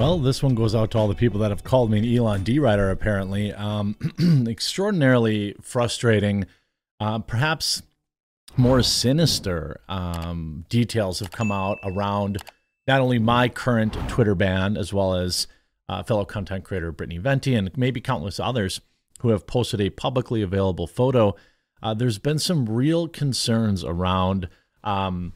Well, this one goes out to all the people that have called me an Elon D rider, apparently. Um, extraordinarily frustrating. Uh, perhaps more sinister um, details have come out around not only my current Twitter ban, as well as uh, fellow content creator Brittany Venti and maybe countless others who have posted a publicly available photo. Uh, there's been some real concerns around um,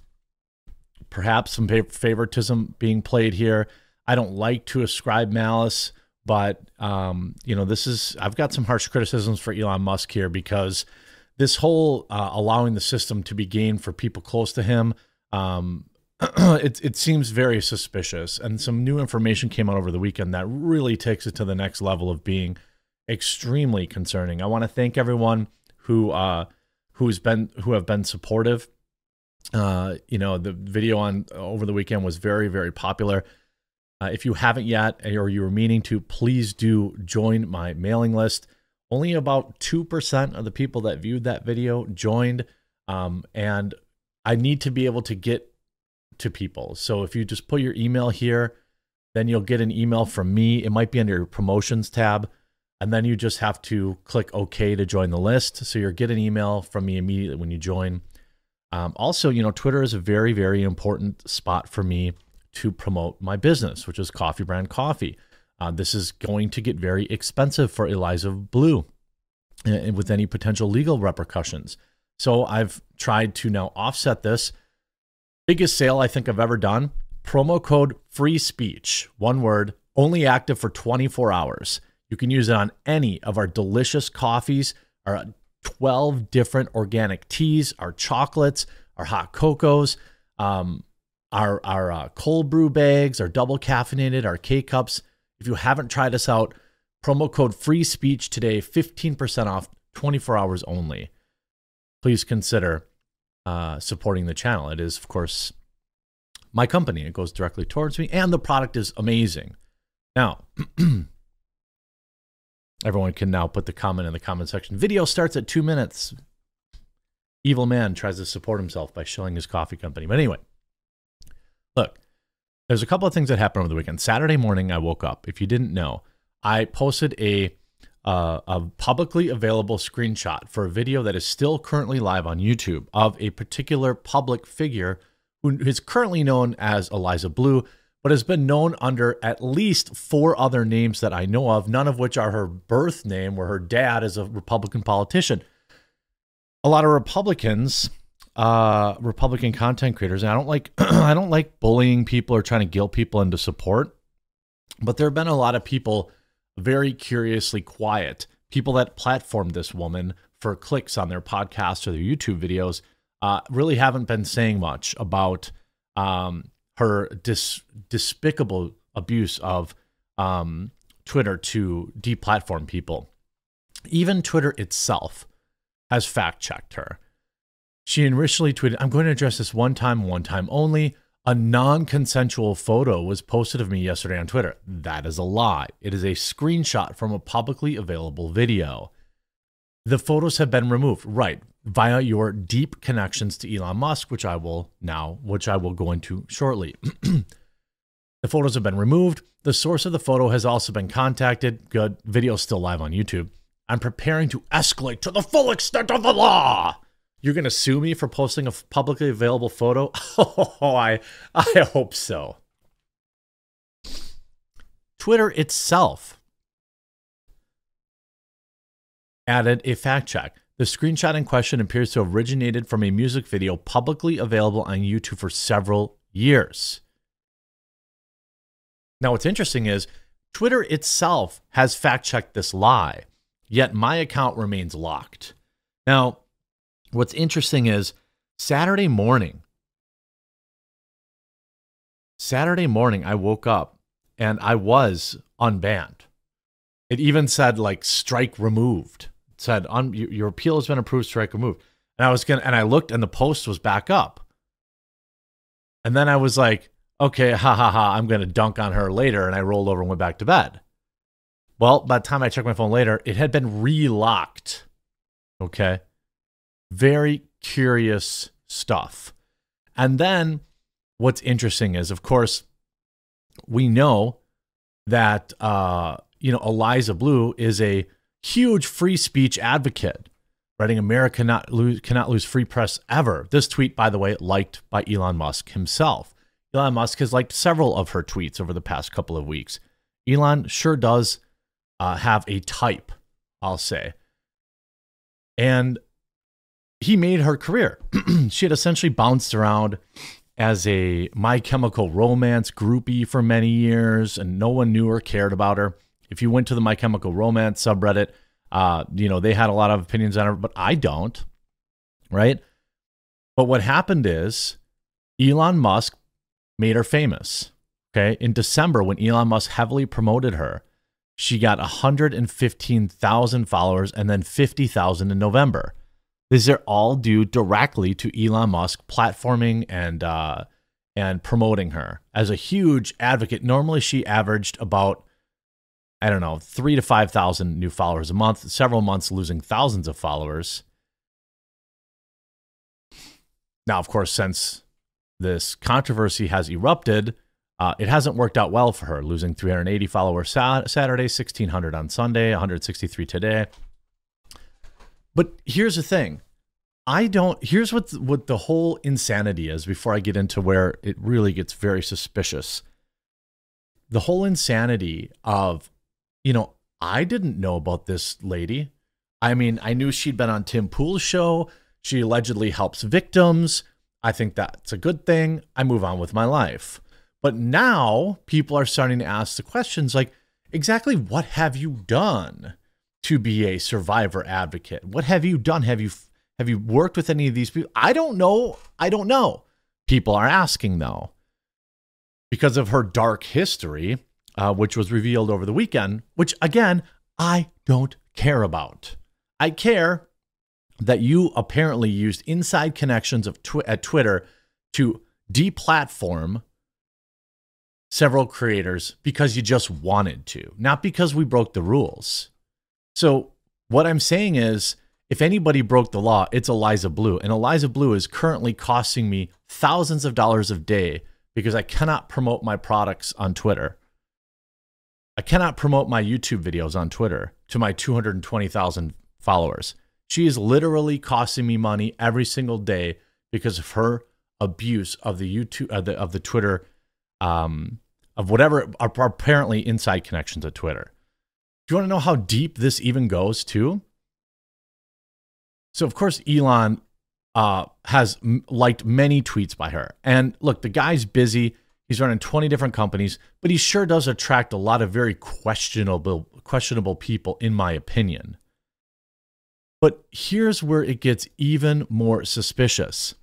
perhaps some favoritism being played here. I don't like to ascribe malice, but um, you know, this is I've got some harsh criticisms for Elon Musk here because this whole uh, allowing the system to be gained for people close to him, um, it it seems very suspicious. And some new information came out over the weekend that really takes it to the next level of being extremely concerning. I want to thank everyone who uh, who's been who have been supportive. Uh, you know, the video on over the weekend was very very popular. Uh, if you haven't yet or you were meaning to, please do join my mailing list. Only about 2% of the people that viewed that video joined. Um, and I need to be able to get to people. So if you just put your email here, then you'll get an email from me. It might be under your promotions tab. And then you just have to click OK to join the list. So you'll get an email from me immediately when you join. Um, also, you know, Twitter is a very, very important spot for me to promote my business, which is Coffee Brand Coffee. Uh, this is going to get very expensive for Eliza Bleu and uh, with any potential legal repercussions. So I've tried to now offset this. Biggest sale I think I've ever done. Promo code free speech, one word, only active for 24 hours. You can use it on any of our delicious coffees, our 12 different organic teas, our chocolates, our hot cocos. Um, our our uh, cold brew bags, our double caffeinated, our K cups. If you haven't tried us out, promo code free speech today, 15% off, 24 hours only. Please consider uh, supporting the channel. It is, of course, my company. It goes directly towards me, and the product is amazing. Now, everyone can now put the comment in the comment section. Video starts at two minutes. Evil man tries to support himself by showing his coffee company. But anyway, Look, there's a couple of things that happened over the weekend. Saturday morning, I woke up. If you didn't know, I posted a uh, a publicly available screenshot for a video that is still currently live on YouTube of a particular public figure who is currently known as Eliza Bleu, but has been known under at least four other names that I know of, none of which are her birth name, where her dad is a Republican politician. A lot of Republicans uh, Republican content creators. And I don't like I don't like bullying people or trying to guilt people into support. But there have been a lot of people very curiously quiet, people that platformed this woman for clicks on their podcasts or their YouTube videos, uh, really haven't been saying much about um, her dis- despicable abuse of um, Twitter to deplatform people. Even Twitter itself has fact checked her. She initially tweeted, I'm going to address this one time, one time only. A non consensual photo was posted of me yesterday on Twitter. That is a lie. It is a screenshot from a publicly available video. The photos have been removed, right, via your deep connections to Elon Musk, which I will now, which I will go into shortly. the photos have been removed. The source of the photo has also been contacted. Good. Video still live on YouTube. I'm preparing to escalate to the full extent of the law. You're going to sue me for posting a publicly available photo? Oh, I, I hope so. Twitter itself added a fact check. The screenshot in question appears to have originated from a music video publicly available on YouTube for several years. Now, what's interesting is Twitter itself has fact checked this lie, yet my account remains locked. Now, What's interesting is Saturday morning, Saturday morning, I woke up and I was unbanned. It even said like strike removed. It said un- your appeal has been approved, strike removed. And I was gonna, and I looked and the post was back up. And then I was like, okay, ha ha ha, I'm gonna dunk on her later. And I rolled over and went back to bed. Well, by the time I checked my phone later, it had been relocked. Okay. Very curious stuff. And then what's interesting is, of course, we know that uh, you know Eliza Bleu is a huge free speech advocate, writing America cannot lose, cannot lose free press ever. This tweet, by the way, liked by Elon Musk himself. Elon Musk has liked several of her tweets over the past couple of weeks. Elon sure does uh, have a type, I'll say. And he made her career. she had essentially bounced around as a My Chemical Romance groupie for many years, and no one knew or cared about her. If you went to the My Chemical Romance subreddit, uh, you know, they had a lot of opinions on her, but I don't, right? But what happened is Elon Musk made her famous. Okay. In December, when Elon Musk heavily promoted her, she got 115,000 followers and then 50,000 in November. These are all due directly to Elon Musk platforming and uh, and promoting her as a huge advocate. Normally, she averaged about I don't know three to five thousand new followers a month. Several months losing thousands of followers. Now, of course, since this controversy has erupted, uh, it hasn't worked out well for her, losing 380 followers Saturday, 1,600 on Sunday, 163 today. But here's the thing. I don't here's what what the whole insanity is before I get into where it really gets very suspicious. The whole insanity of you know, I didn't know about this lady. I mean, I knew she'd been on Tim Pool's show. She allegedly helps victims. I think that's a good thing. I move on with my life. But now people are starting to ask the questions like, exactly what have you done? To be a survivor advocate? What have you done? Have you have you worked with any of these people? I don't know. I don't know. People are asking though. Because of her dark history, uh, which was revealed over the weekend, which again, I don't care about. I care that you apparently used inside connections of tw- at Twitter to deplatform several creators because you just wanted to, not because we broke the rules. So what I'm saying is, if anybody broke the law, it's Eliza Bleu. And Eliza Bleu is currently costing me thousands of dollars a day because I cannot promote my products on Twitter. I cannot promote my YouTube videos on Twitter to my 220,000 followers. She is literally costing me money every single day because of her abuse of the YouTube of the, of the Twitter um, of whatever are apparently inside connections at Twitter. Do you want to know how deep this even goes too? So of course Elon uh, has liked many tweets by her, and look, the guy's busy. He's running 20 different companies, but he sure does attract a lot of very questionable questionable people, in my opinion. But here's where it gets even more suspicious.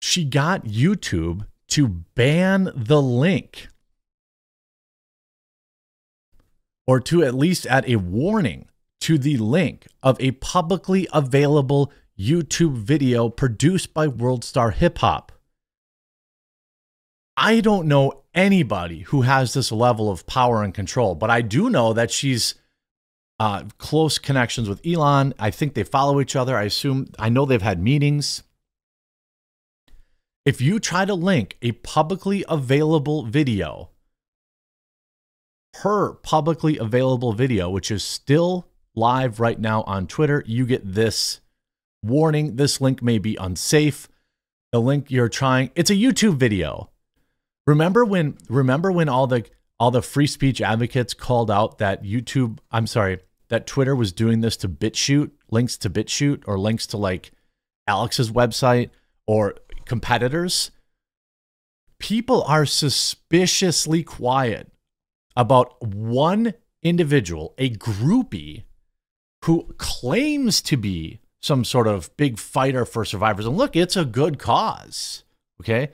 She got YouTube to ban the link or to at least add a warning to the link of a publicly available YouTube video produced by World Star Hip Hop. I don't know anybody who has this level of power and control, but I do know that she's uh, close connections with Elon. I think they follow each other. I assume, I know they've had meetings. If you try to link a publicly available video her publicly available video, which is still live right now on Twitter, you get this warning. This link may be unsafe. The link you're trying, it's a YouTube video. Remember when remember when all the all the free speech advocates called out that YouTube, I'm sorry, that Twitter was doing this to BitChute, links to BitChute or links to like Alex's website or competitors? People are suspiciously quiet about one individual, a groupie, who claims to be some sort of big fighter for survivors. And look, it's a good cause. Okay.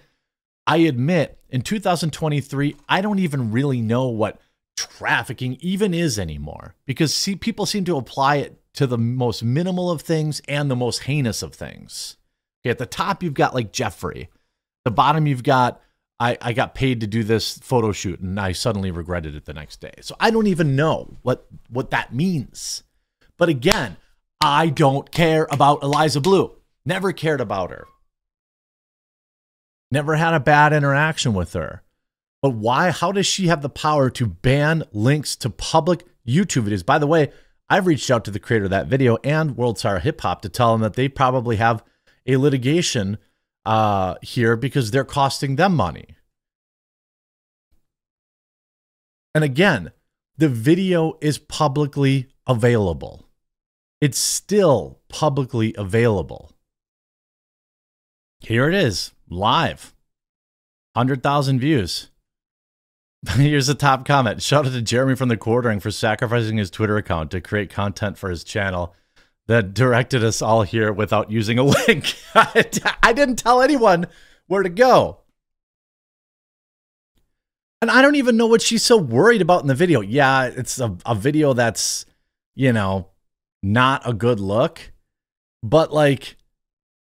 I admit in 2023, I don't even really know what trafficking even is anymore because see, people seem to apply it to the most minimal of things and the most heinous of things. Okay, at the top, you've got like Jeffrey. The bottom, you've got I, I got paid to do this photo shoot and I suddenly regretted it the next day. So I don't even know what what that means. But again, I don't care about Eliza Bleu. Never cared about her. Never had a bad interaction with her. But why? How does she have the power to ban links to public YouTube videos? By the way, I've reached out to the creator of that video and World Star Hip Hop to tell them that they probably have a litigation uh, here because they're costing them money. And again, the video is publicly available. It's still publicly available. Here it is, live. 100,000 views. Here's the top comment. Shout out to Jeremy from the quartering for sacrificing his Twitter account to create content for his channel that directed us all here without using a link. I didn't tell anyone where to go. And I don't even know what she's so worried about in the video. Yeah, it's a, a video that's, you know, not a good look. But like,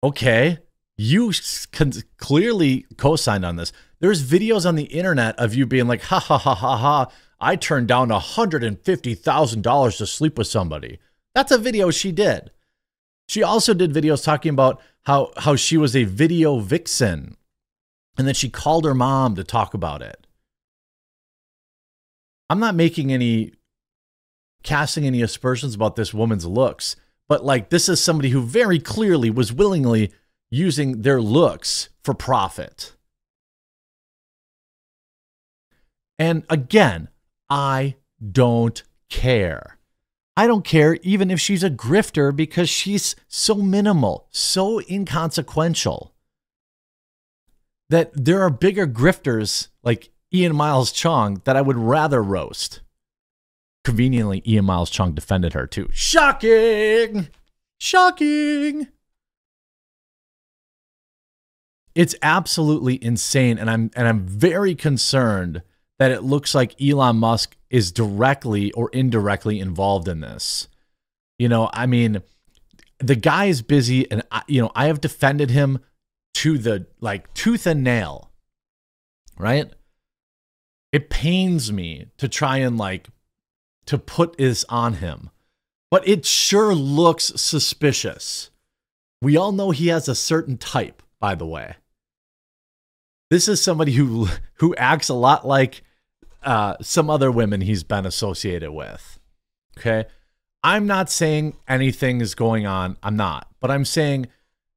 okay, you can clearly co-signed on this. There's videos on the internet of you being like, ha ha ha ha ha. I turned down $150,000 to sleep with somebody. That's a video she did. She also did videos talking about how, how she was a video vixen and that she called her mom to talk about it. I'm not making any, casting any aspersions about this woman's looks, but like this is somebody who very clearly was willingly using their looks for profit. And again, I don't care. I don't care even if she's a grifter because she's so minimal, so inconsequential that there are bigger grifters like Ian Miles Cheong that I would rather roast. Conveniently, Ian Miles Cheong defended her too. Shocking! Shocking! It's absolutely insane and I'm and I'm very concerned that it looks like Elon Musk is directly or indirectly involved in this. You know, I mean, the guy is busy, and I, you know, I have defended him to the like tooth and nail, right? It pains me to try and like to put this on him, but it sure looks suspicious. We all know he has a certain type, by the way. This is somebody who who acts a lot like uh, some other women he's been associated with. Okay. I'm not saying anything is going on. I'm not. But I'm saying,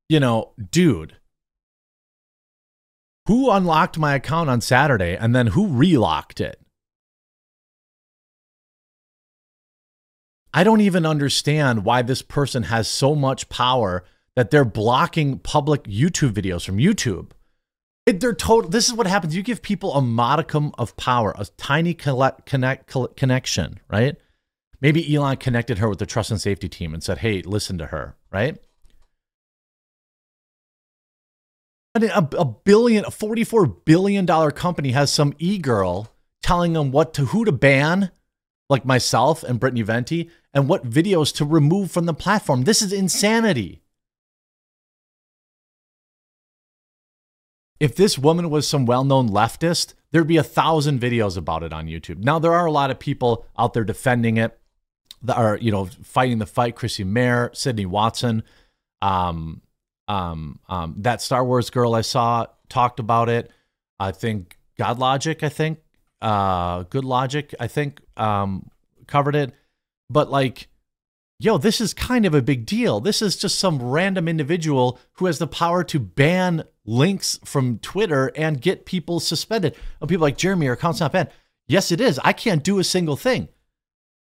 you know, dude, who unlocked my account on Saturday and then who relocked it? I don't even understand why this person has so much power that they're blocking public YouTube videos from YouTube. It, they're total. This is what happens. You give people a modicum of power, a tiny collect, connect, connection, right? Maybe Elon connected her with the trust and safety team and said, "Hey, listen to her," right? A, a billion, a forty-four billion dollar company has some e-girl telling them what to who to ban, like myself and Brittany Venti, and what videos to remove from the platform. This is insanity. If this woman was some well-known leftist, there'd be a thousand videos about it on YouTube. Now there are a lot of people out there defending it that are, you know, fighting the fight. Chrissie Mayr, Sydney Watson, um, um, um, that Star Wars girl I saw talked about it. I think God Logic, I think, uh, Good Logic, I think, um, covered it. But like, yo, this is kind of a big deal. This is just some random individual who has the power to ban links from Twitter and get people suspended. And people like Jeremy, your account's not banned. Yes, it is. I can't do a single thing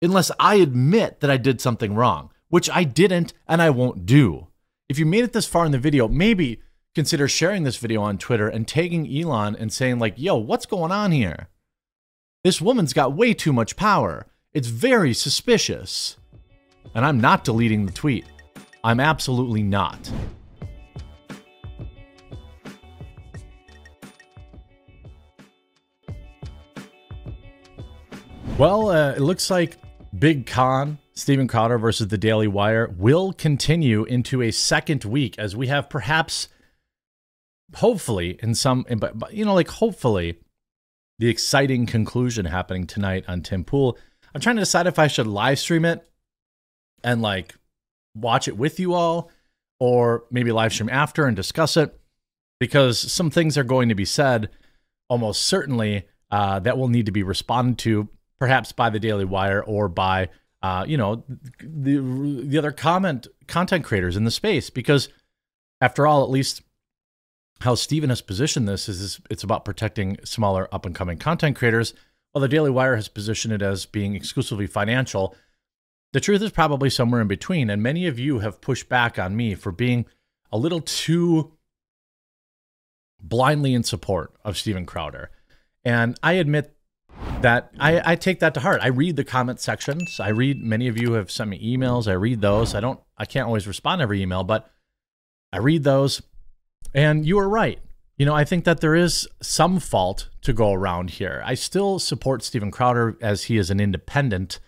unless I admit that I did something wrong, which I didn't and I won't do. If you made it this far in the video, maybe consider sharing this video on Twitter and tagging Elon and saying, like, yo, what's going on here? This woman's got way too much power. It's very suspicious. And I'm not deleting the tweet. I'm absolutely not. Well, uh, it looks like Big Con, Steven Crowder versus the Daily Wire, will continue into a second week as we have perhaps, hopefully, in some, but you know, like hopefully, the exciting conclusion happening tonight on Tim Pool. I'm trying to decide if I should live stream it and like watch it with you all or maybe live stream after and discuss it because some things are going to be said almost certainly uh, that will need to be responded to, perhaps by the Daily Wire or by uh, you know the the other comment content creators in the space, because after all, at least how Steven has positioned this is it's about protecting smaller up and coming content creators, while the Daily Wire has positioned it as being exclusively financial. The truth is probably somewhere in between, and many of you have pushed back on me for being a little too blindly in support of Steven Crowder. And I admit that I, I, take that to heart. I read the comment sections. I read many of you have sent me emails. I read those. I don't I can't always respond every email, but I read those. And you are right. You know, I think that there is some fault to go around here. I still support Steven Crowder as he is an independent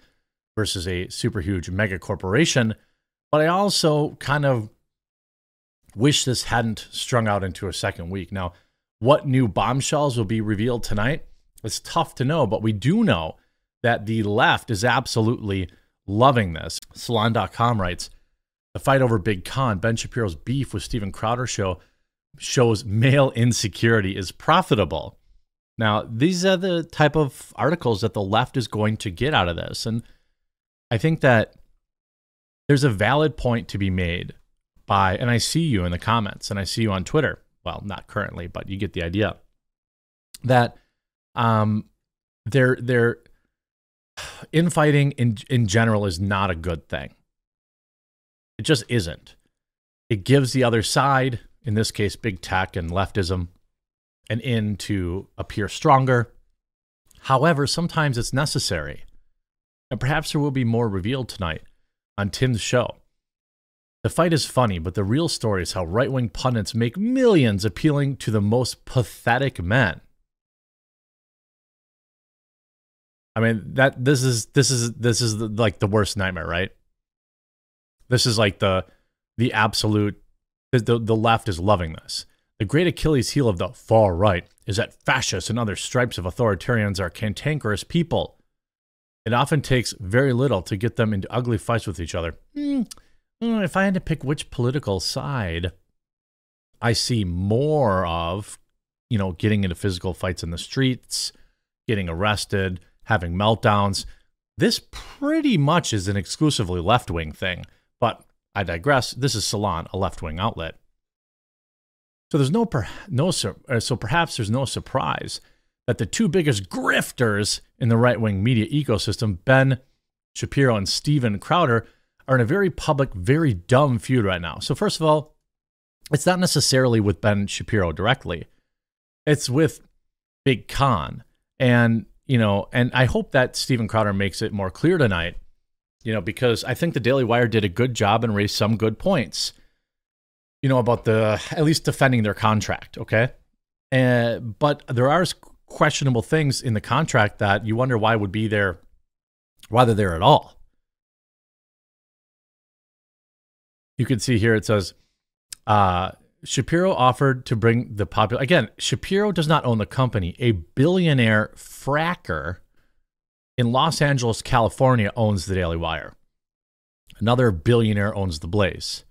versus a super huge mega corporation, but I also kind of wish this hadn't strung out into a second week. Now, what new bombshells will be revealed tonight? It's tough to know, but we do know that the left is absolutely loving this. Salon.com writes The fight over Big Con, Ben Shapiro's beef with Steven Crowder show shows male insecurity is profitable. Now, these are the type of articles that the left is going to get out of this. And I think that there's a valid point to be made by, and I see you in the comments and I see you on Twitter. Well, not currently, but you get the idea that um, they're, they're, infighting in, in general is not a good thing. It just isn't. It gives the other side, in this case, big tech and leftism, an in to appear stronger. However, sometimes it's necessary. And perhaps there will be more revealed tonight on Tim's show. The fight is funny, but the real story is how right wing pundits make millions appealing to the most pathetic men. I mean that this is this is this is the, like the worst nightmare, right? This is like the the absolute the, the left is loving this. The great Achilles heel of the far right is that fascists and other stripes of authoritarians are cantankerous people. It often takes very little to get them into ugly fights with each other. Mm, if I had to pick which political side I see more of, you know, getting into physical fights in the streets, getting arrested, having meltdowns, this pretty much is an exclusively left wing thing. But I digress. This is Salon, a left wing outlet. So there's no, per- no uh, so perhaps there's no surprise that the two biggest grifters in the right wing media ecosystem, Ben Shapiro and Steven Crowder, are in a very public, very dumb feud right now. So, first of all, it's not necessarily with Ben Shapiro directly, it's with Big Con. And, you know, and I hope that Steven Crowder makes it more clear tonight, you know, because I think the Daily Wire did a good job and raised some good points, you know, about the at least defending their contract. Okay. Uh, but there are questionable things in the contract that you wonder why would be there, why they're there at all. you can see here it says uh, Shapiro offered to bring the popular. Again, Shapiro does not own the company. A billionaire fracker in Los Angeles, California owns the Daily Wire. Another billionaire owns the Blaze.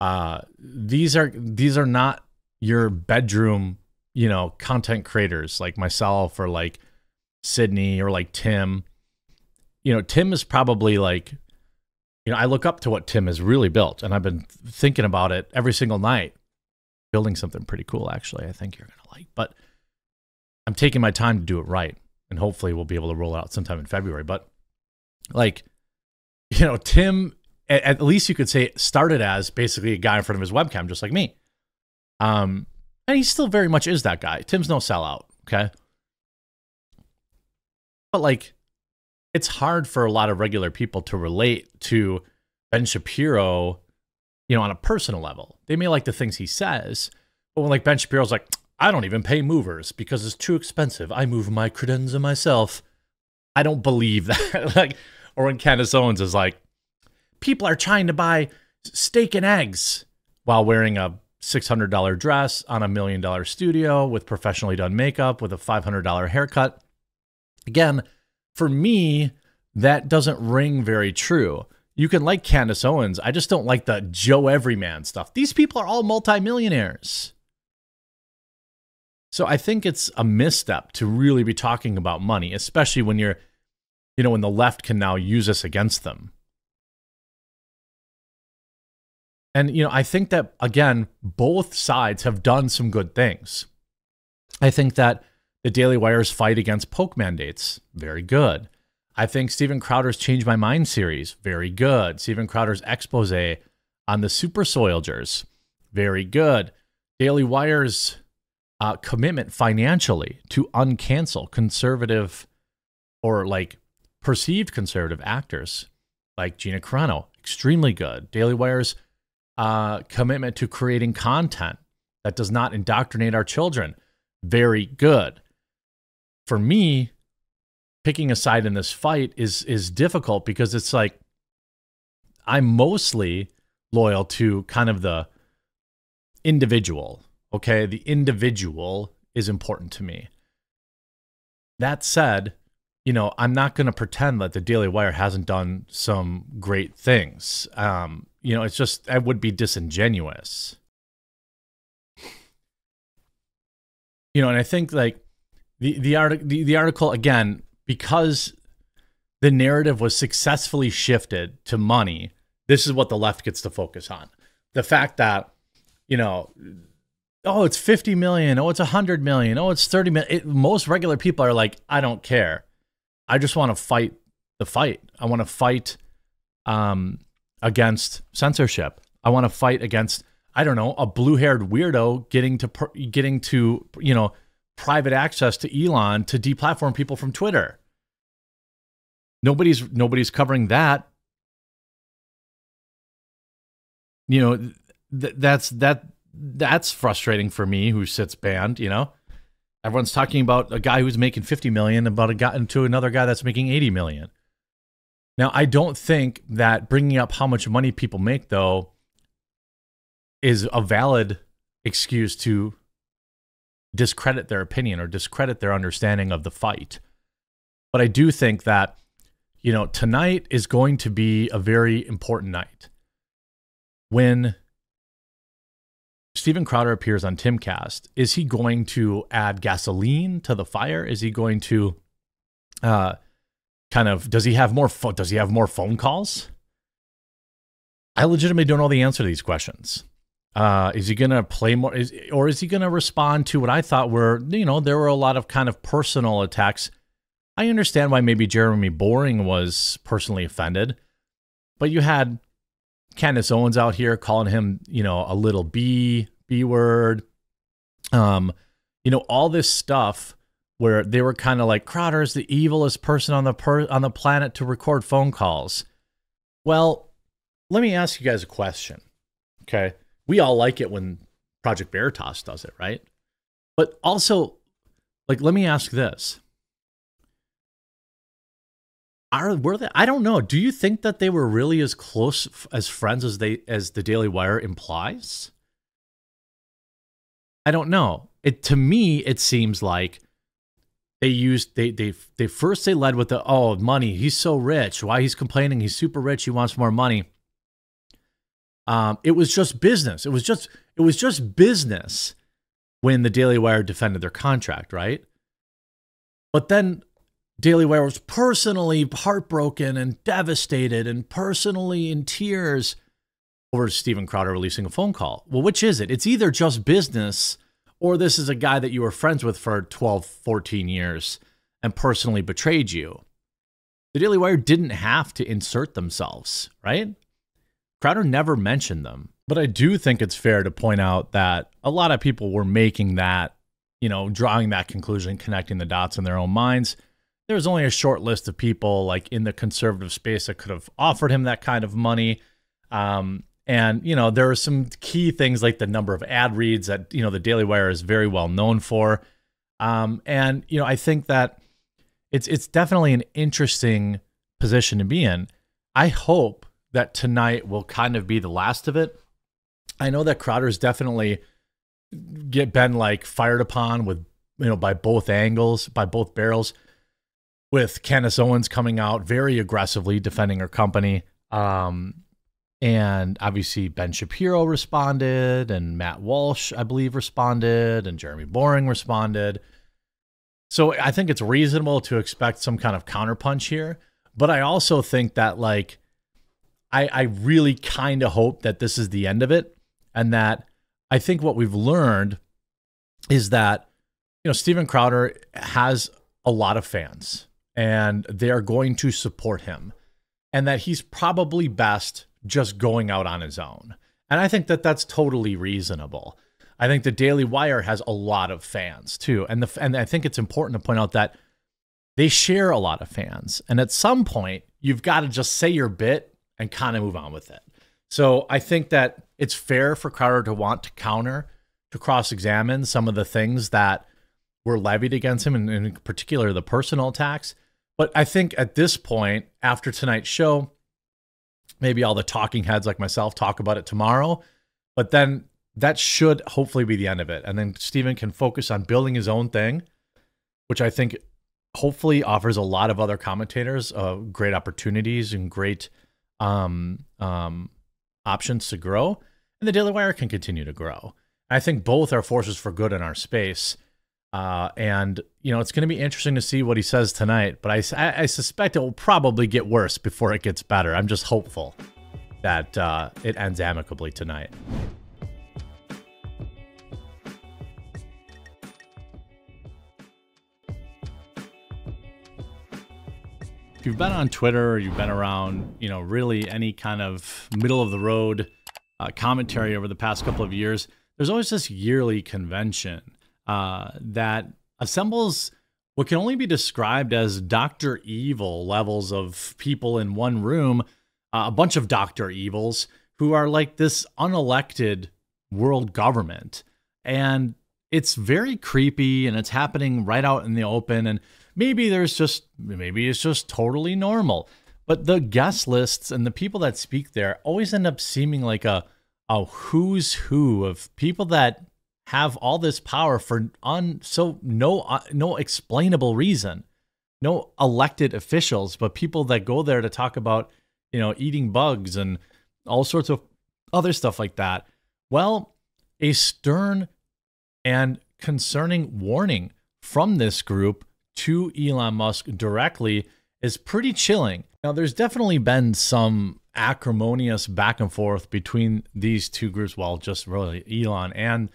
Uh, these are these are not your bedroom, you know, content creators like myself or like Sydney or like Tim. You know, Tim is probably like you know, I look up to what Tim has really built, and I've been thinking about it every single night. Building something pretty cool, actually. I think you're gonna like, but I'm taking my time to do it right, and hopefully we'll be able to roll out sometime in February. But like, you know, Tim, at, at least you could say started as basically a guy in front of his webcam, just like me. Um, and he still very much is that guy. Tim's no sellout, okay? But like, it's hard for a lot of regular people to relate to Ben Shapiro, you know, on a personal level. They may like the things he says, but when like Ben Shapiro's like, I don't even pay movers because it's too expensive. I move my credenza myself. I don't believe that. like, or when Candace Owens is like, people are trying to buy steak and eggs while wearing a $600 dress on a million dollar studio with professionally done makeup with a $500 haircut. Again, for me, that doesn't ring very true. You can like Candace Owens. I just don't like the Joe Everyman stuff. These people are all multimillionaires. So I think it's a misstep to really be talking about money, especially when you're, you know, when the left can now use us against them. And, you know, I think that, again, both sides have done some good things. I think that the Daily Wire's fight against poke mandates, very good. I think Steven Crowder's Change My Mind series, very good. Steven Crowder's expose on the super soilgers, very good. Daily Wire's uh, commitment financially to uncancel conservative or like perceived conservative actors like Gina Carano, extremely good. Daily Wire's uh, commitment to creating content that does not indoctrinate our children, very good. For me, picking a side in this fight is is difficult because it's like I'm mostly loyal to kind of the individual. Okay. The individual is important to me. That said, you know, I'm not going to pretend that the Daily Wire hasn't done some great things. Um, you know, it's just, I would be disingenuous. You know, and I think like the the, the, the article again because the narrative was successfully shifted to money this is what the left gets to focus on. The fact that, you know, oh, it's 50 million. Oh, it's 100 million. Oh, it's 30 million. It, most regular people are like, I don't care. I just want to fight the fight. I want to fight um, against censorship. I want to fight against, I don't know, a blue haired weirdo getting to, getting to, you know, private access to Elon to deplatform people from Twitter. Nobody's nobody's covering that you know, th- that's that that's frustrating for me who sits banned, you know. Everyone's talking about a guy who's making 50 million about a guy to another guy that's making 80 million. Now, I don't think that bringing up how much money people make though is a valid excuse to discredit their opinion or discredit their understanding of the fight. But I do think that you know, tonight is going to be a very important night when Steven Crowder appears on Timcast, is he going to add gasoline to the fire? Is he going to uh, kind of does he have more fo- does he have more phone calls? I legitimately don't know the answer to these questions. Uh, is he going to play more, is, or is he going to respond to what I thought were, you know, there were a lot of kind of personal attacks. I understand why maybe Jeremy Boring was personally offended, but you had Candace Owens out here calling him, you know, a little B, B word. Um, you know, all this stuff where they were kind of like Crowder's the evilest person on the per- on the planet to record phone calls. Well, let me ask you guys a question. Okay. We all like it when Project Veritas does it, right? But also, like, let me ask this are were they? I don't know. Do you think that they were really as close as friends as they as the Daily Wire implies? I don't know. It to me it seems like they used they they they first they led with the oh money he's so rich why he's complaining he's super rich he wants more money. Um, it was just business. It was just it was just business when the Daily Wire defended their contract, right? But then Daily Wire was personally heartbroken and devastated and personally in tears over Steven Crowder releasing a phone call. Well, which is it? It's either just business or this is a guy that you were friends with for 12, 14 years and personally betrayed you. The Daily Wire didn't have to insert themselves, right? Crowder never mentioned them. But I do think it's fair to point out that a lot of people were making that, you know, drawing that conclusion, connecting the dots in their own minds there was only a short list of people like in the conservative space that could have offered him that kind of money. Um, and you know there are some key things like the number of ad reads that you know the Daily Wire is very well known for. Um, and you know I think that it's it's definitely an interesting position to be in. I hope that tonight will kind of be the last of it. I know that Crowder's definitely get been like fired upon with you know by both angles, by both barrels with Candace Owens coming out very aggressively defending her company. Um, And obviously, Ben Shapiro responded, and Matt Walsh, I believe, responded, and Jeremy Boring responded. So I think it's reasonable to expect some kind of counterpunch here. But I also think that, like, I, I really kind of hope that this is the end of it. And that I think what we've learned is that, you know, Steven Crowder has a lot of fans and they're going to support him. And that he's probably best just going out on his own. And I think that that's totally reasonable. I think the Daily Wire has a lot of fans too, and the and I think it's important to point out that they share a lot of fans, and at some point you've got to just say your bit and kind of move on with it. So I think that it's fair for Crowder to want to counter, to cross-examine some of the things that were levied against him, and in particular the personal attacks. But I think at this point, after tonight's show, maybe all the talking heads like myself talk about it tomorrow. But then that should hopefully be the end of it. And then Steven can focus on building his own thing, which I think hopefully offers a lot of other commentators uh, great opportunities and great um, um, options to grow. And the Daily Wire can continue to grow. I think both are forces for good in our space. Uh, and you know it's going to be interesting to see what he says tonight. But I, I, suspect it will probably get worse before it gets better. I'm just hopeful that uh, it ends amicably tonight. If you've been on Twitter or you've been around, you know, really any kind of middle of the road uh, commentary over the past couple of years, there's always this yearly convention uh, that assembles what can only be described as Dr. Evil levels of people in one room, uh, a bunch of Dr. Evils who are like this unelected world government. And it's very creepy and it's happening right out in the open. And maybe there's just, maybe it's just totally normal. But the guest lists and the people that speak there always end up seeming like a, a who's who of people that have all this power for on so no uh, no explainable reason no elected officials but people that go there to talk about you know eating bugs and all sorts of other stuff like that well a stern and concerning warning from this group to Elon Musk directly is pretty chilling. Now, there's definitely been some acrimonious back and forth between these two groups. Well, just really Elon and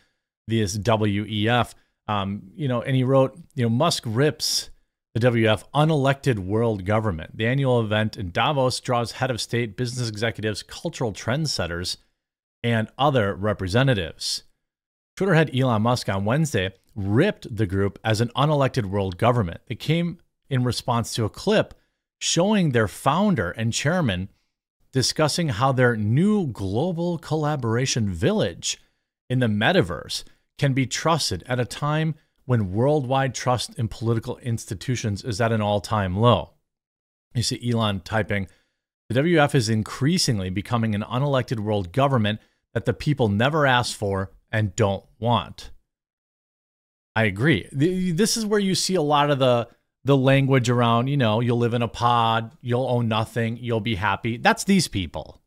this WEF. Um, you know, and he wrote, you know, Musk rips the WEF unelected world government. The annual event in Davos draws head of state, business executives, cultural trendsetters, and other representatives. Twitter head Elon Musk on Wednesday ripped the group as an unelected world government. It came in response to a clip showing their founder and chairman discussing how their new global collaboration village in the metaverse can be trusted at a time when worldwide trust in political institutions is at an all time low. You see Elon typing, the WF is increasingly becoming an unelected world government that the people never asked for and don't want. I agree. This is where you see a lot of the the language around, you know, you'll live in a pod, you'll own nothing, you'll be happy. That's these people.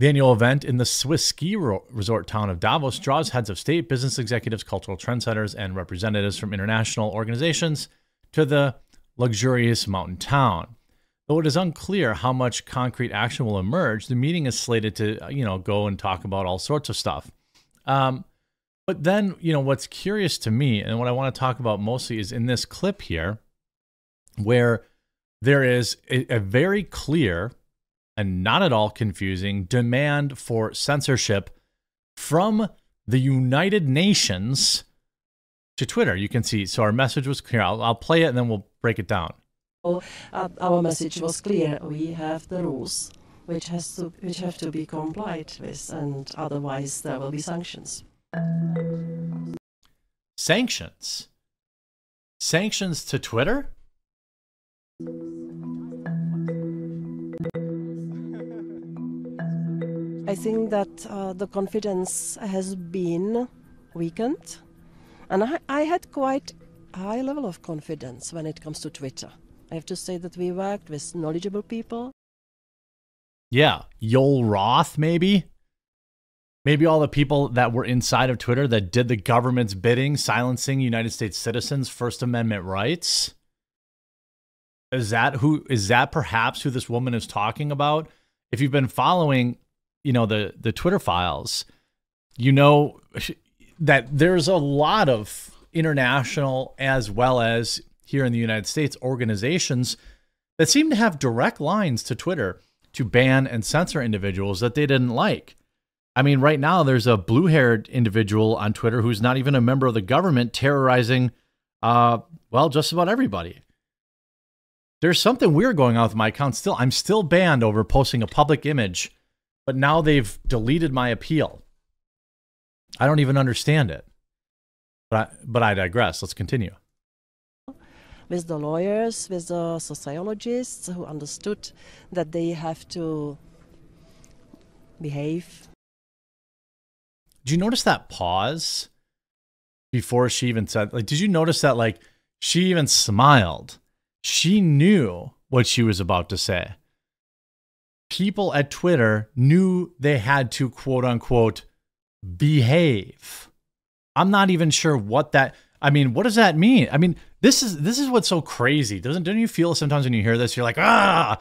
The annual event in the Swiss ski resort town of Davos draws heads of state, business executives, cultural trendsetters, and representatives from international organizations to the luxurious mountain town. Though it is unclear how much concrete action will emerge, the meeting is slated to, you know, go and talk about all sorts of stuff. Um, but then, you know, what's curious to me and what I want to talk about mostly is in this clip here, where there is a, a very clear and not at all confusing demand for censorship from the United Nations to Twitter. You can see, so our message was clear. I'll, I'll play it and then we'll break it down. Uh, our message was clear. We have the rules which has to which have to be complied with, and otherwise there will be sanctions. Sanctions. Sanctions to Twitter. I think that uh, the confidence has been weakened, and I, I had quite high level of confidence when it comes to Twitter. I have to say that we worked with knowledgeable people. Yeah, Yoel Roth, maybe. Maybe all the people that were inside of Twitter that did the government's bidding, silencing United States citizens' First Amendment rights. Is that who is that perhaps who this woman is talking about? If you've been following, you know, the the Twitter files, you know that there's a lot of international as well as here in the United States organizations that seem to have direct lines to Twitter to ban and censor individuals that they didn't like. I mean, right now there's a blue-haired individual on Twitter who's not even a member of the government terrorizing uh well, just about everybody. There's something weird going on with my account still. I'm still banned over posting a public image, but now they've deleted my appeal. I don't even understand it. But I, but I digress. Let's continue. With the lawyers, with the sociologists who understood that they have to behave. Did you notice that pause before she even said like did you notice that like she even smiled? She knew what she was about to say. People at Twitter knew they had to quote unquote behave. I'm not even sure what that I mean, what does that mean? I mean, this is this is what's so crazy. Doesn't don't you feel sometimes when you hear this, you're like, ah,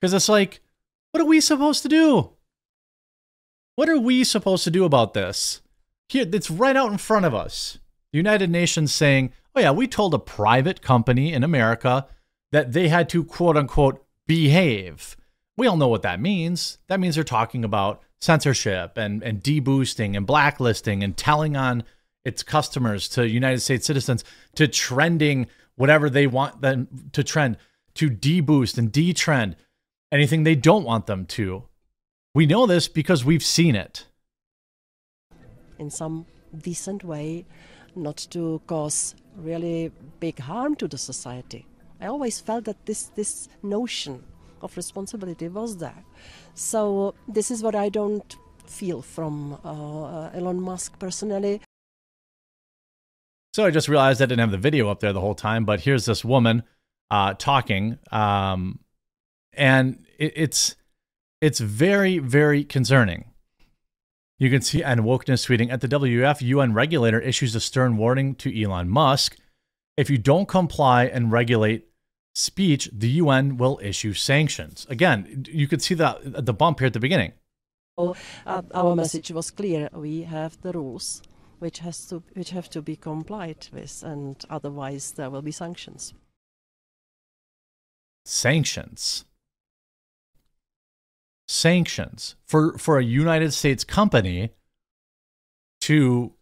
because it's like, what are we supposed to do? What are we supposed to do about this? Here, it's right out in front of us. The United Nations saying, oh yeah, we told a private company in America that they had to quote unquote behave. We all know what that means. That means they're talking about censorship and, and deboosting and blacklisting and telling on its customers to United States citizens to trending whatever they want them to trend, to deboost and detrend anything they don't want them to. We know this because we've seen it. In some decent way, not to cause really big harm to the society. I always felt that this, this notion of responsibility was there. So this is what I don't feel from uh, Elon Musk personally. So I just realized I didn't have the video up there the whole time, but here's this woman uh, talking, um, and it, it's it's very very concerning. You can see and wokeness tweeting at the WF UN regulator issues a stern warning to Elon Musk: if you don't comply and regulate speech, the UN will issue sanctions. Again, you could see that the bump here at the beginning. Uh, our message was clear: we have the rules which has to which have to be complied with, and otherwise there will be sanctions. Sanctions. Sanctions for for a United States company to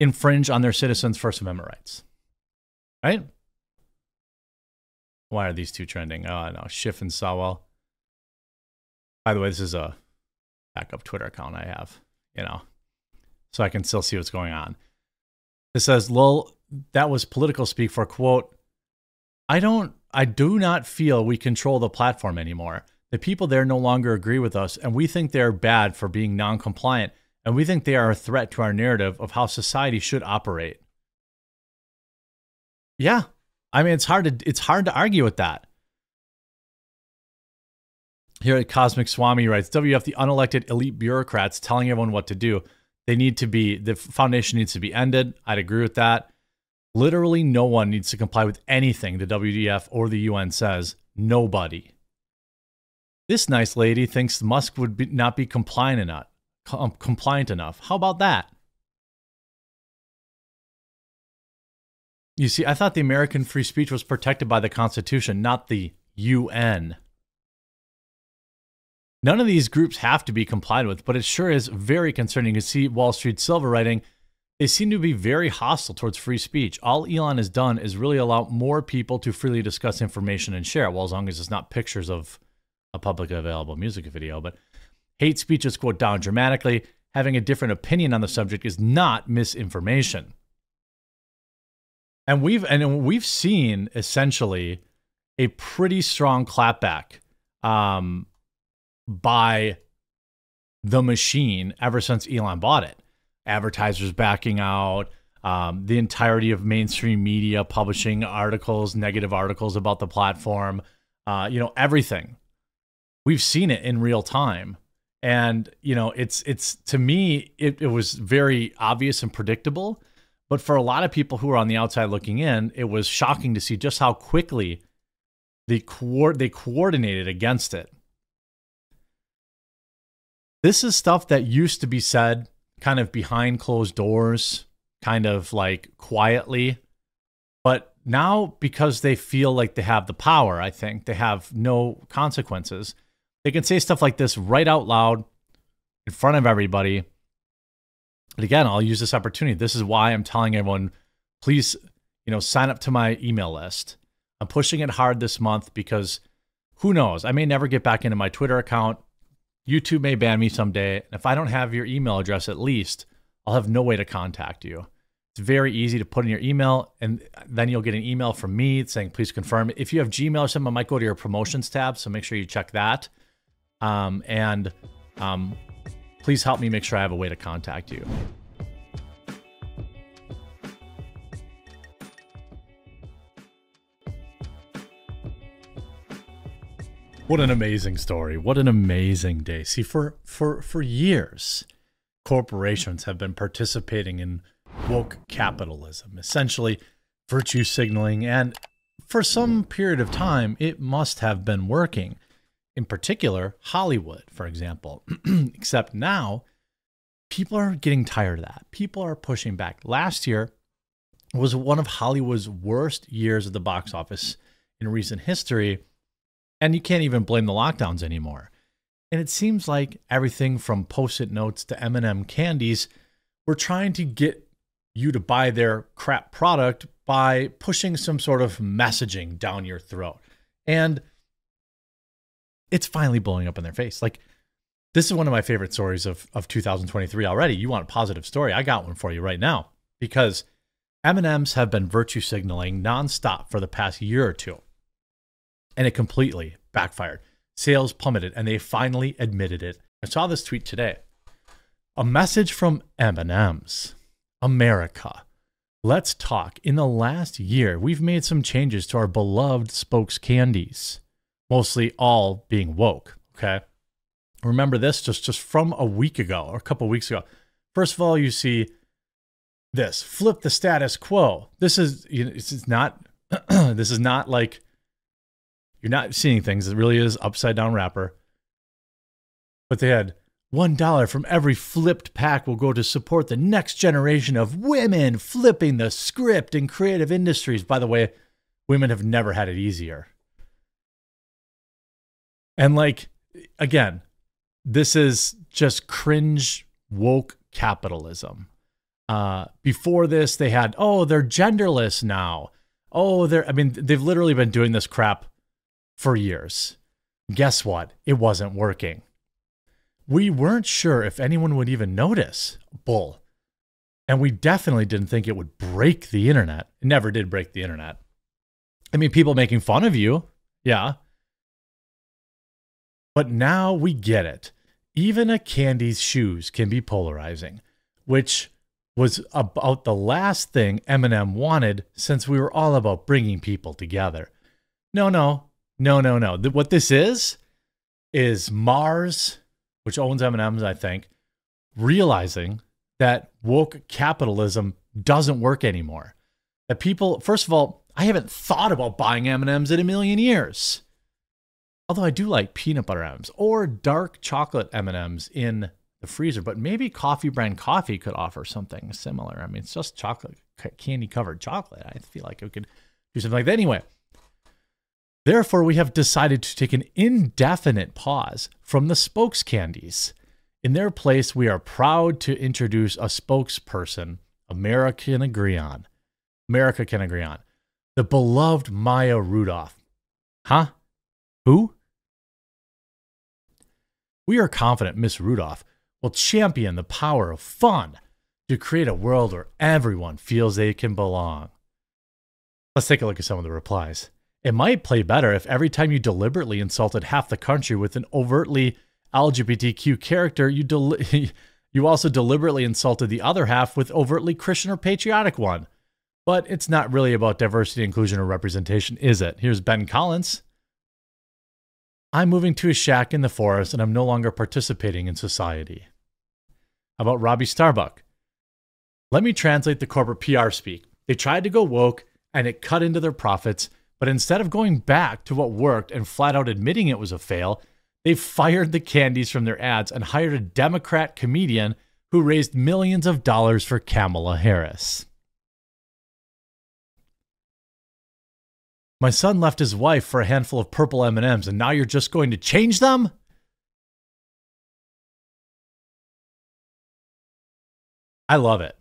infringe on their citizens' First Amendment rights. Right? Why are these two trending? Oh no, Schiff and Swalwell. By the way, this is a backup Twitter account I have you know, so I can still see what's going on. It says, Lol, that was political speak for quote, I don't, I do not feel we control the platform anymore. The people there no longer agree with us, and we think they're bad for being non compliant, and we think they are a threat to our narrative of how society should operate. Yeah. I mean, it's hard to, it's hard to argue with that. Here at Cosmic Swami writes WF, the unelected elite bureaucrats telling everyone what to do. They need to be, the foundation needs to be ended. I'd agree with that. Literally, no one needs to comply with anything the WDF or the UN says. Nobody. This nice lady thinks Musk would be, not be compliant enough. Com- compliant enough. How about that? You see, I thought the American free speech was protected by the Constitution, not the UN. None of these groups have to be complied with, but it sure is very concerning to see Wall Street Silver writing. They seem to be very hostile towards free speech. All Elon has done is really allow more people to freely discuss information and share, well, as long as it's not pictures of a publicly available music video. But hate speech is, quote, down dramatically. Having a different opinion on the subject is not misinformation. And we've and we've seen essentially a pretty strong clapback um, by the machine ever since Elon bought it. Advertisers backing out, um, the entirety of mainstream media publishing articles, negative articles about the platform. uh, you know, everything. We've seen it in real time. And, you know, it's it's to me, it, it was very obvious and predictable. But for a lot of people who are on the outside looking in, it was shocking to see just how quickly they, co- they coordinated against it. This is stuff that used to be said kind of behind closed doors, kind of like quietly. But now, because they feel like they have the power, I think they have no consequences. They can say stuff like this right out loud in front of everybody. And again, I'll use this opportunity. This is why I'm telling everyone please, you know, sign up to my email list. I'm pushing it hard this month because who knows? I may never get back into my Twitter account. YouTube may ban me someday. And if I don't have your email address at least, I'll have no way to contact you. It's very easy to put in your email, and then you'll get an email from me saying, please confirm. If you have Gmail or something, I might go to your promotions tab. So make sure you check that. Um, and um, please help me make sure I have a way to contact you. What an amazing story. What an amazing day. See, for for for years, corporations have been participating in woke capitalism, essentially virtue signaling, and for some period of time, it must have been working. In particular, Hollywood, for example. Except now, people are getting tired of that. People are pushing back. Last year was one of Hollywood's worst years at the box office in recent history and you can't even blame the lockdowns anymore. And it seems like everything from post it notes to M&M candies, we're trying to get you to buy their crap product by pushing some sort of messaging down your throat. And it's finally blowing up in their face. Like, this is one of my favorite stories of, of 2023 already. You want a positive story? I got one for you right now because M&Ms have been virtue signaling nonstop for the past year or two and it completely backfired. Sales plummeted, and they finally admitted it. I saw this tweet today. A message from M&M's. America. Let's talk. In the last year, we've made some changes to our beloved spokes candies, mostly all being woke. Okay. Remember this just, just from a week ago or a couple weeks ago. First of all, you see this flip the status quo. This is, you know, is not, this is not like you're not seeing things. It really is upside down wrapper. But they had one dollar from every flipped pack will go to support the next generation of women flipping the script in creative industries. By the way, women have never had it easier. And like again, this is just cringe woke capitalism. Uh, before this, they had, oh, they're genderless now. Oh, they're, I mean, they've literally been doing this crap for years. Guess what? It wasn't working. We weren't sure if anyone would even notice Bull. And we definitely didn't think it would break the internet. It never did break the internet. I mean, people making fun of you. Yeah. But now we get it. Even a candy's shoes can be polarizing, which was about the last thing M&M wanted since we were all about bringing people together. No, no, no, no, no. What this is is Mars, which owns M&Ms, I think, realizing that woke capitalism doesn't work anymore. That people, first of all, I haven't thought about buying M&Ms in a million years. Although I do like peanut butter M&Ms or dark chocolate M&Ms in the freezer, but maybe Covfefe brand coffee could offer something similar. I mean, it's just chocolate, candy covered chocolate. I feel like it could do something like that. Anyway, Therefore, we have decided to take an indefinite pause from the spokes candies. In their place, we are proud to introduce a spokesperson America can agree on. America can agree on. The beloved Maya Rudolph. Huh? Who? We are confident Miss Rudolph will champion the power of fun to create a world where everyone feels they can belong. Let's take a look at some of the replies. It might play better if every time you deliberately insulted half the country with an overtly LGBTQ character, you del- you also deliberately insulted the other half with overtly Christian or patriotic one. But it's not really about diversity, inclusion, or representation, is it? Here's Ben Collins. I'm moving to a shack in the forest and I'm no longer participating in society. How about Robbie Starbuck? Let me translate the corporate PR speak. They tried to go woke and it cut into their profits, but instead of going back to what worked and flat out admitting it was a fail, they fired the candies from their ads and hired a Democrat comedian who raised millions of dollars for Kamala Harris. My son left his wife for a handful of purple M&Ms and now you're just going to change them? I love it.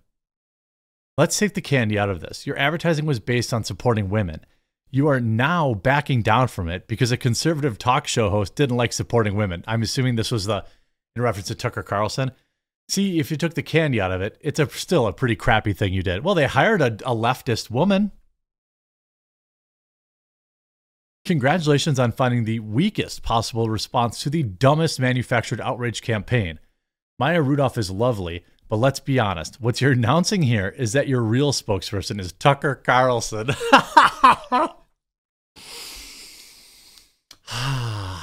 Let's take the candy out of this. Your advertising was based on supporting women. You are now backing down from it because a conservative talk show host didn't like supporting women. I'm assuming this was the in reference to Tucker Carlson. See, if you took the candy out of it, it's a, still a pretty crappy thing you did. Well, they hired a, a leftist woman. Congratulations on finding the weakest possible response to the dumbest manufactured outrage campaign. Maya Rudolph is lovely, but let's be honest. What you're announcing here is that your real spokesperson is Tucker Carlson.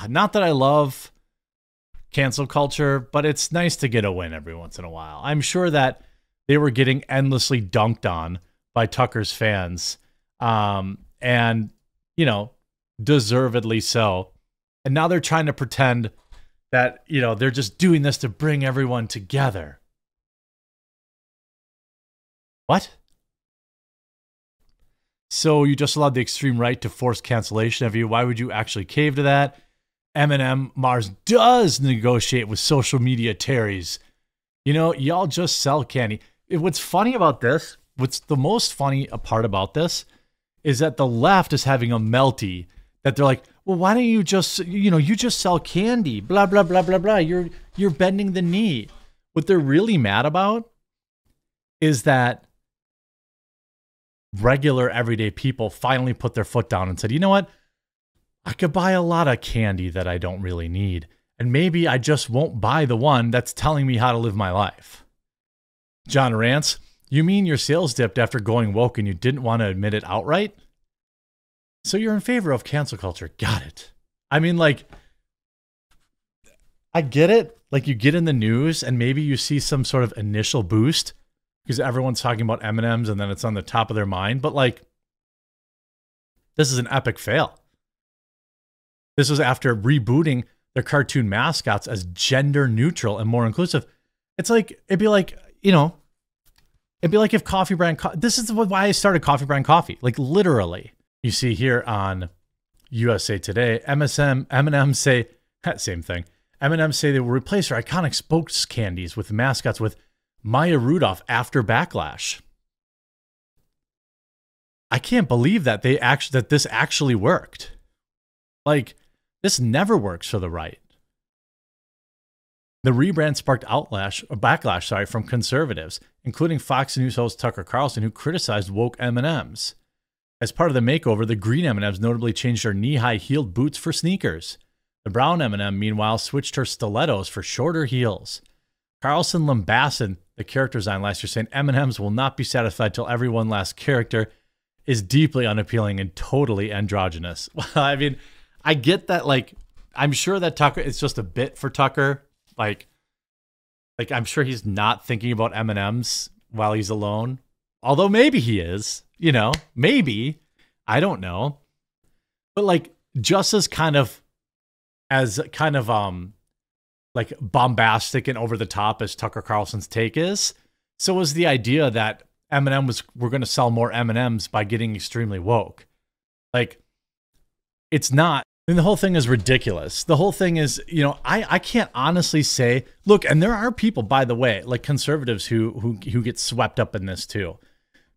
Not that I love cancel culture, but it's nice to get a win every once in a while. I'm sure that they were getting endlessly dunked on by Tucker's fans. Um, and, you know, deservedly so. And now they're trying to pretend that, you know, they're just doing this to bring everyone together. What? So you just allowed the extreme right to force cancellation of you. Why would you actually cave to that? M&M Mars does negotiate with social media Terrys. You know, y'all just sell candy. What's funny about this, what's the most funny part about this, is that the left is having a melty that they're like, well, why don't you just, you know, you just sell candy, blah blah blah blah blah. You're you're bending the knee. What they're really mad about is that regular everyday people finally put their foot down and said, you know what? I could buy a lot of candy that I don't really need. And maybe I just won't buy the one that's telling me how to live my life. John Rants, you mean your sales dipped after going woke and you didn't want to admit it outright? So you're in favor of cancel culture. Got it. I mean, like, I get it. Like, you get in the news and maybe you see some sort of initial boost because everyone's talking about M&Ms and then it's on the top of their mind. But, like, this is an epic fail. This was after rebooting their cartoon mascots as gender neutral and more inclusive. It's like, it'd be like, you know, it'd be like if Covfefe Brand, Co- this is why I started Covfefe Brand Coffee. Like, literally you see here on USA Today, MSM, M&M say, same thing. M&M say they will replace their iconic spokes candies with mascots with Maya Rudolph after backlash. I can't believe that they actually that this actually worked. Like this never works for the right. The rebrand sparked outlash or backlash, sorry, from conservatives, including Fox News host Tucker Carlson, who criticized woke M&Ms. As part of the makeover, the green M&Ms notably changed their knee-high heeled boots for sneakers. The brown M&M, meanwhile, switched her stilettos for shorter heels. Carlson lambasted the character design last year, saying M&Ms will not be satisfied till every one last character is deeply unappealing and totally androgynous. Well, I mean, I get that. Like, I'm sure that Tucker it's just a bit for Tucker. Like, like I'm sure he's not thinking about M&Ms while he's alone. Although maybe he is you know, maybe. I don't know. But like just as kind of as kind of um like bombastic and over the top as Tucker Carlson's take is, so was the idea that M&M was we're going to sell more M&Ms by getting extremely woke. Like it's not mean, the whole thing is ridiculous. The whole thing is, you know, I, I can't honestly say, look, and there are people, by the way, like conservatives who who who get swept up in this too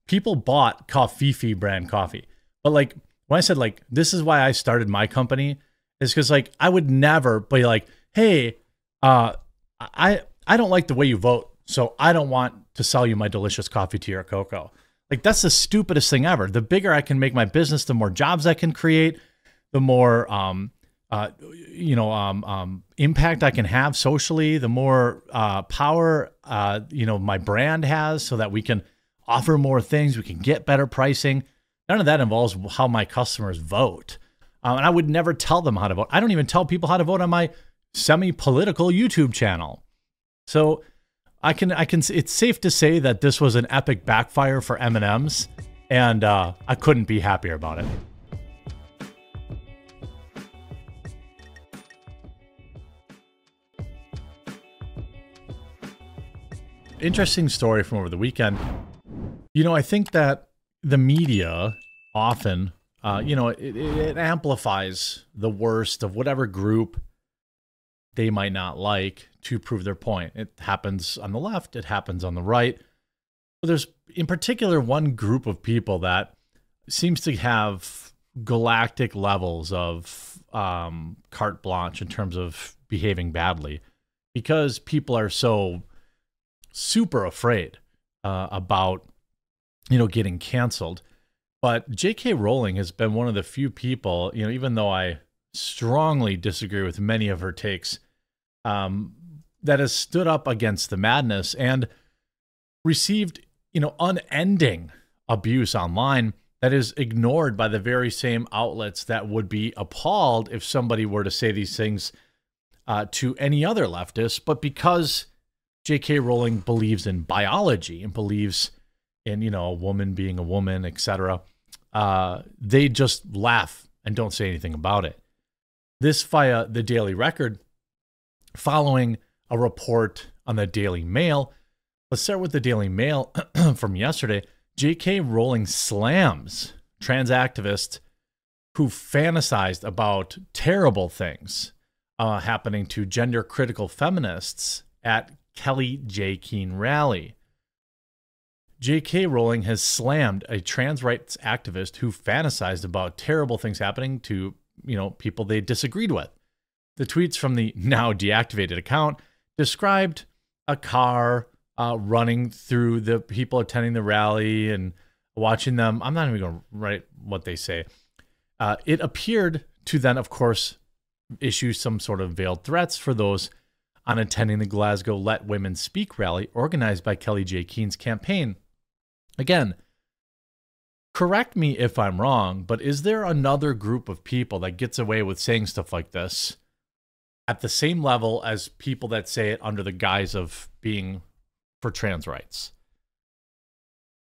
people bought Covfefe brand coffee. But like when I said like this is why I started my company is because like I would never be like, hey, uh, I I don't like the way you vote, so I don't want to sell you my delicious coffee, tea, or cocoa. Like that's the stupidest thing ever. The bigger I can make my business, the more jobs I can create, the more um, uh, you know um, um, impact I can have socially, the more uh, power uh, you know my brand has, so that we can offer more things, we can get better pricing. None of that involves how my customers vote. Um, and I would never tell them how to vote. I don't even tell people how to vote on my semi-political YouTube channel. So I can I can it's safe to say that this was an epic backfire for M&Ms and uh, I couldn't be happier about it. Interesting story from over the weekend. You know, I think that the media often, uh, you know, it, it amplifies the worst of whatever group they might not like to prove their point. It happens on the left, it happens on the right. But there's in particular one group of people that seems to have galactic levels of um, carte blanche in terms of behaving badly because people are so super afraid uh, about you know getting canceled but j.k rowling has been one of the few people you know even though i strongly disagree with many of her takes um, that has stood up against the madness and received, you know, unending abuse online that is ignored by the very same outlets that would be appalled if somebody were to say these things uh, to any other leftist. But because J.K. Rowling believes in biology and believes in, you know, a woman being a woman, etc., uh, they just laugh and don't say anything about it. This via the Daily Record following a report on the Daily Mail. Let's start with the Daily Mail from yesterday. J.K. Rowling slams trans activists who fantasized about terrible things uh, happening to gender critical feminists at Kellie-Jay Keen rally. J.K. Rowling has slammed a trans rights activist who fantasized about terrible things happening to, you know, people they disagreed with. The tweets from the now deactivated account described a car uh, running through the people attending the rally and watching them. I'm not even going to write what they say. Uh, it appeared to then, of course, issue some sort of veiled threats for those on attending the Glasgow Let Women Speak rally organized by Kellie-Jay Keen's campaign. Again, correct me if I'm wrong, but is there another group of people that gets away with saying stuff like this at the same level as people that say it under the guise of being for trans rights.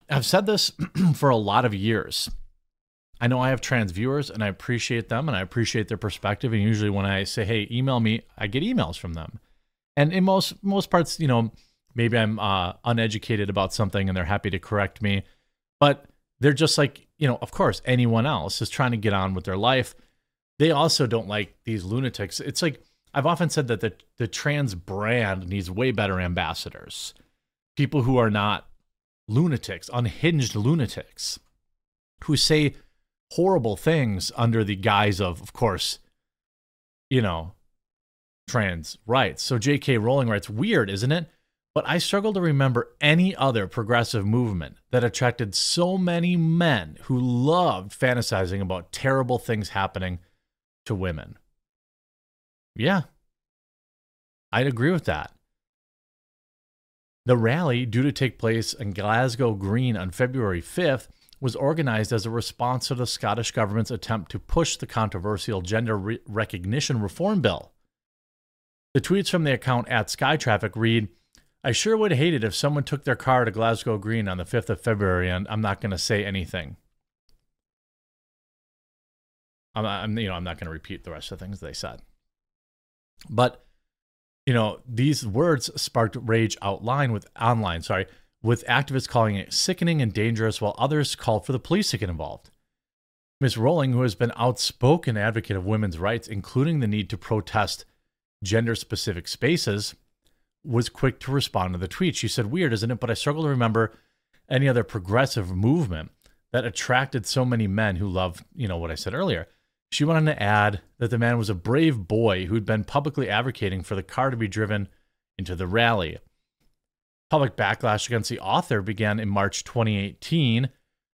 I've said this for a lot of years. I know I have trans viewers and I appreciate them and I appreciate their perspective. And usually when I say, hey, email me, I get emails from them. And in most most parts, you know, maybe I'm uh, uneducated about something and they're happy to correct me. But they're just like, you know, of course, anyone else is trying to get on with their life. They also don't like these lunatics. It's like I've often said that the, the trans brand needs way better ambassadors. People who are not lunatics, unhinged lunatics, who say horrible things under the guise of, of course, you know, trans rights. So J.K. Rowling writes, weird, isn't it? But I struggle to remember any other progressive movement that attracted so many men who loved fantasizing about terrible things happening to women. Yeah, I'd agree with that. The rally, due to take place in Glasgow Green on February 5th, was organized as a response to the Scottish government's attempt to push the controversial gender re- recognition reform bill. The tweets from the account at Skytraffic read, I sure would hate it if someone took their car to Glasgow Green on the 5th of February and I'm not going to say anything. I'm, I'm, you know, I'm not going to repeat the rest of the things they said. But you know, these words sparked rage outline with online, sorry, with activists calling it sickening and dangerous, while others called for the police to get involved. Ms. Rowling, who has been outspoken advocate of women's rights, including the need to protest gender-specific spaces, was quick to respond to the tweet. She said, "Weird, isn't it? But I struggle to remember any other progressive movement that attracted so many men who love, you know, what I said earlier." She went on to add that the man was a brave boy who'd been publicly advocating for the car to be driven into the rally. Public backlash against the author began in March 2018,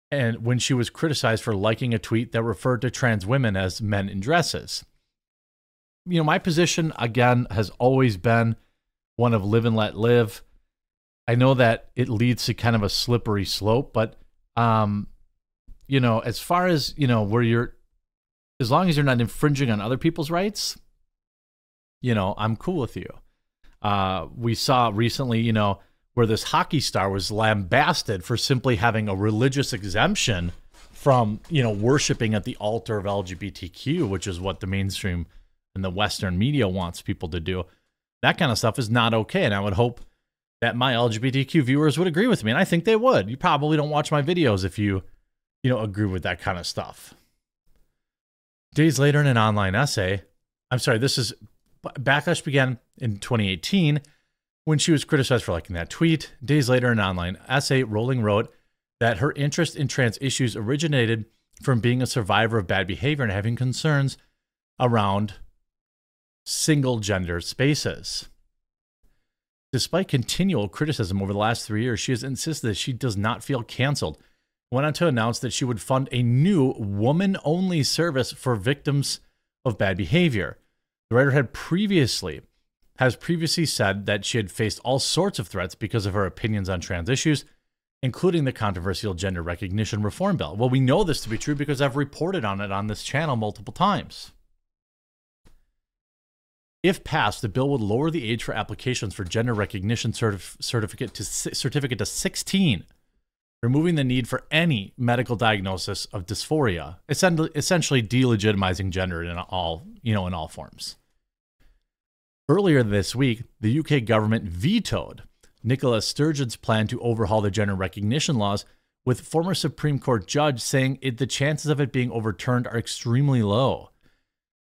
and when she was criticized for liking a tweet that referred to trans women as men in dresses. You know, my position again has always been one of live and let live. I know that it leads to kind of a slippery slope, but um, you know, as far as you know, where you're as long as you're not infringing on other people's rights, you know, I'm cool with you. Uh, we saw recently, you know, where this hockey star was lambasted for simply having a religious exemption from, you know, worshiping at the altar of LGBTQ, which is what the mainstream and the Western media wants people to do. That kind of stuff is not okay. And I would hope that my LGBTQ viewers would agree with me. And I think they would. You probably don't watch my videos if you, you know, agree with that kind of stuff. Days later, in an online essay, I'm sorry, this is backlash began in 2018 when she was criticized for liking that tweet. Days later, in an online essay, Rowling wrote that her interest in trans issues originated from being a survivor of bad behavior and having concerns around single gender spaces. Despite continual criticism over the last three years, she has insisted that she does not feel canceled. Went on to announce that she would fund a new woman only service for victims of bad behavior. The writer had previously has previously said that she had faced all sorts of threats because of her opinions on trans issues, including the controversial gender recognition reform bill. Well, we know this to be true because I've reported on it on this channel multiple times. If passed, the bill would lower the age for applications for gender recognition certif- certificate to certificate to 16, removing the need for any medical diagnosis of dysphoria, essentially delegitimizing gender in all, you know, in all forms. Earlier this week, the UK government vetoed Nicola Sturgeon's plan to overhaul the gender recognition laws, with former Supreme Court judge saying it, the chances of it being overturned are extremely low.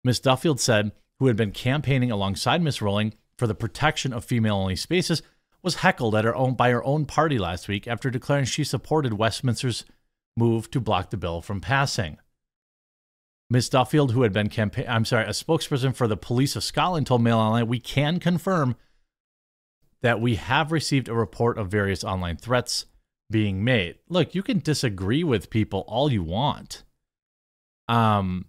Ms. Duffield said who had been campaigning alongside Miss Rowling for the protection of female only spaces, was heckled at her own by her own party last week after declaring she supported Westminster's move to block the bill from passing. Miss Duffield, who had been campaign I'm sorry, a spokesperson for the police of Scotland told Mail Online, we can confirm that we have received a report of various online threats being made. Look, you can disagree with people all you want. Um,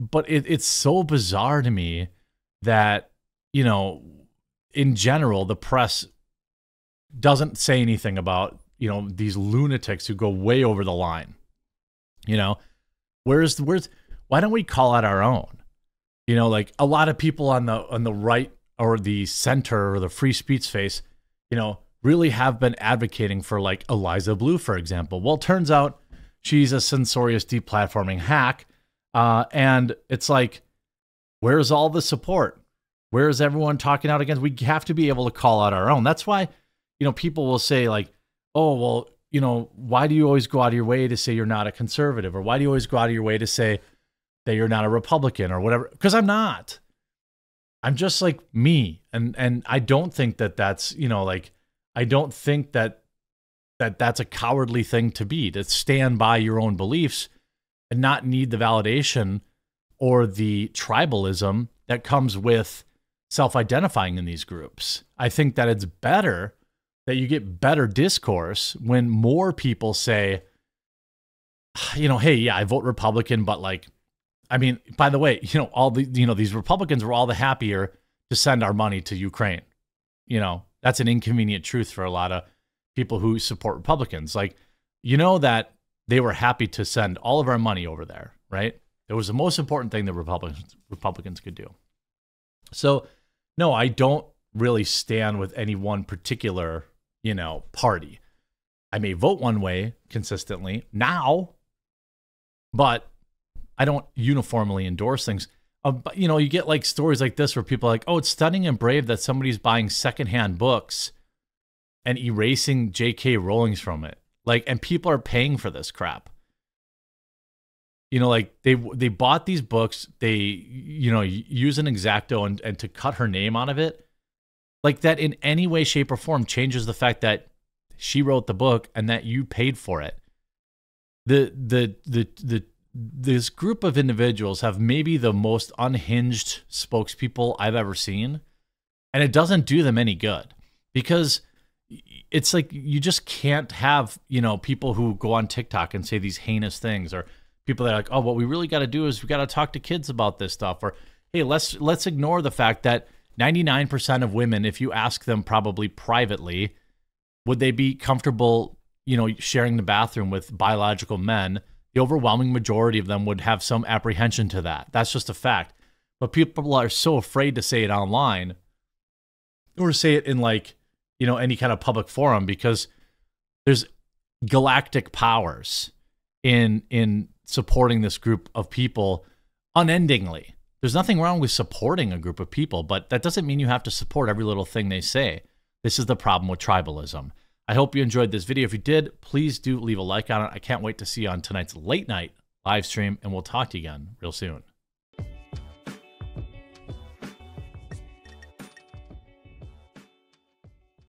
but it, it's so bizarre to me that you know in general the press doesn't say anything about you know these lunatics who go way over the line you know? Where's where's why don't we call out our own? You know like a lot of people on the on the right or the center or the free speech space you know really have been advocating for like Eliza Bleu for example. Well turns out she's a censorious deplatforming hack uh, and it's like, where's all the support? Where's everyone talking out against? We have to be able to call out our own. That's why, you know, people will say, like, oh, well, you know, why do you always go out of your way to say you're not a conservative? Or why do you always go out of your way to say that you're not a Republican or whatever? Because I'm not. I'm just like me. And and I don't think that that's, you know, like I don't think that that that's a cowardly thing to be to stand by your own beliefs and not need the validation or the tribalism that comes with self identifying in these groups. I think that it's better that you get better discourse when more people say, you know, hey, yeah, I vote Republican, but like, I mean, by the way, you know, all the, you know, these Republicans were all the happier to send our money to Ukraine. You know, that's an inconvenient truth for a lot of people who support Republicans. Like, you know, that they were happy to send all of our money over there, right? It was the most important thing that Republicans Republicans could do. So, no, I don't really stand with any one particular, you know, party. I may vote one way consistently now, but I don't uniformly endorse things. Uh, but, you know, you get like stories like this where people are like, oh, it's stunning and brave that somebody's buying secondhand books and erasing J.K. Rowling's from it. Like, and people are paying for this crap. You know, like they they bought these books, they you know use an exacto and, and to cut her name out of it, like that in any way, shape, or form changes the fact that she wrote the book and that you paid for it. The the the the this group of individuals have maybe the most unhinged spokespeople I've ever seen, and it doesn't do them any good because it's like you just can't have you know people who go on TikTok and say these heinous things, or people that are like, oh, what we really got to do is we got to talk to kids about this stuff, or hey, let's let's ignore the fact that 99% of women, if you ask them probably privately, would they be comfortable, you know, sharing the bathroom with biological men the overwhelming majority of them would have some apprehension to that. That's just a fact. But people are so afraid to say it online or say it in like, you know, any kind of public forum because there's galactic powers in in supporting this group of people unendingly. There's nothing wrong with supporting a group of people, but that doesn't mean you have to support every little thing they say. This is the problem with tribalism. I hope you enjoyed this video. If you did, please do leave a like on it. I can't wait to see you on tonight's late night live stream, and we'll talk to you again real soon.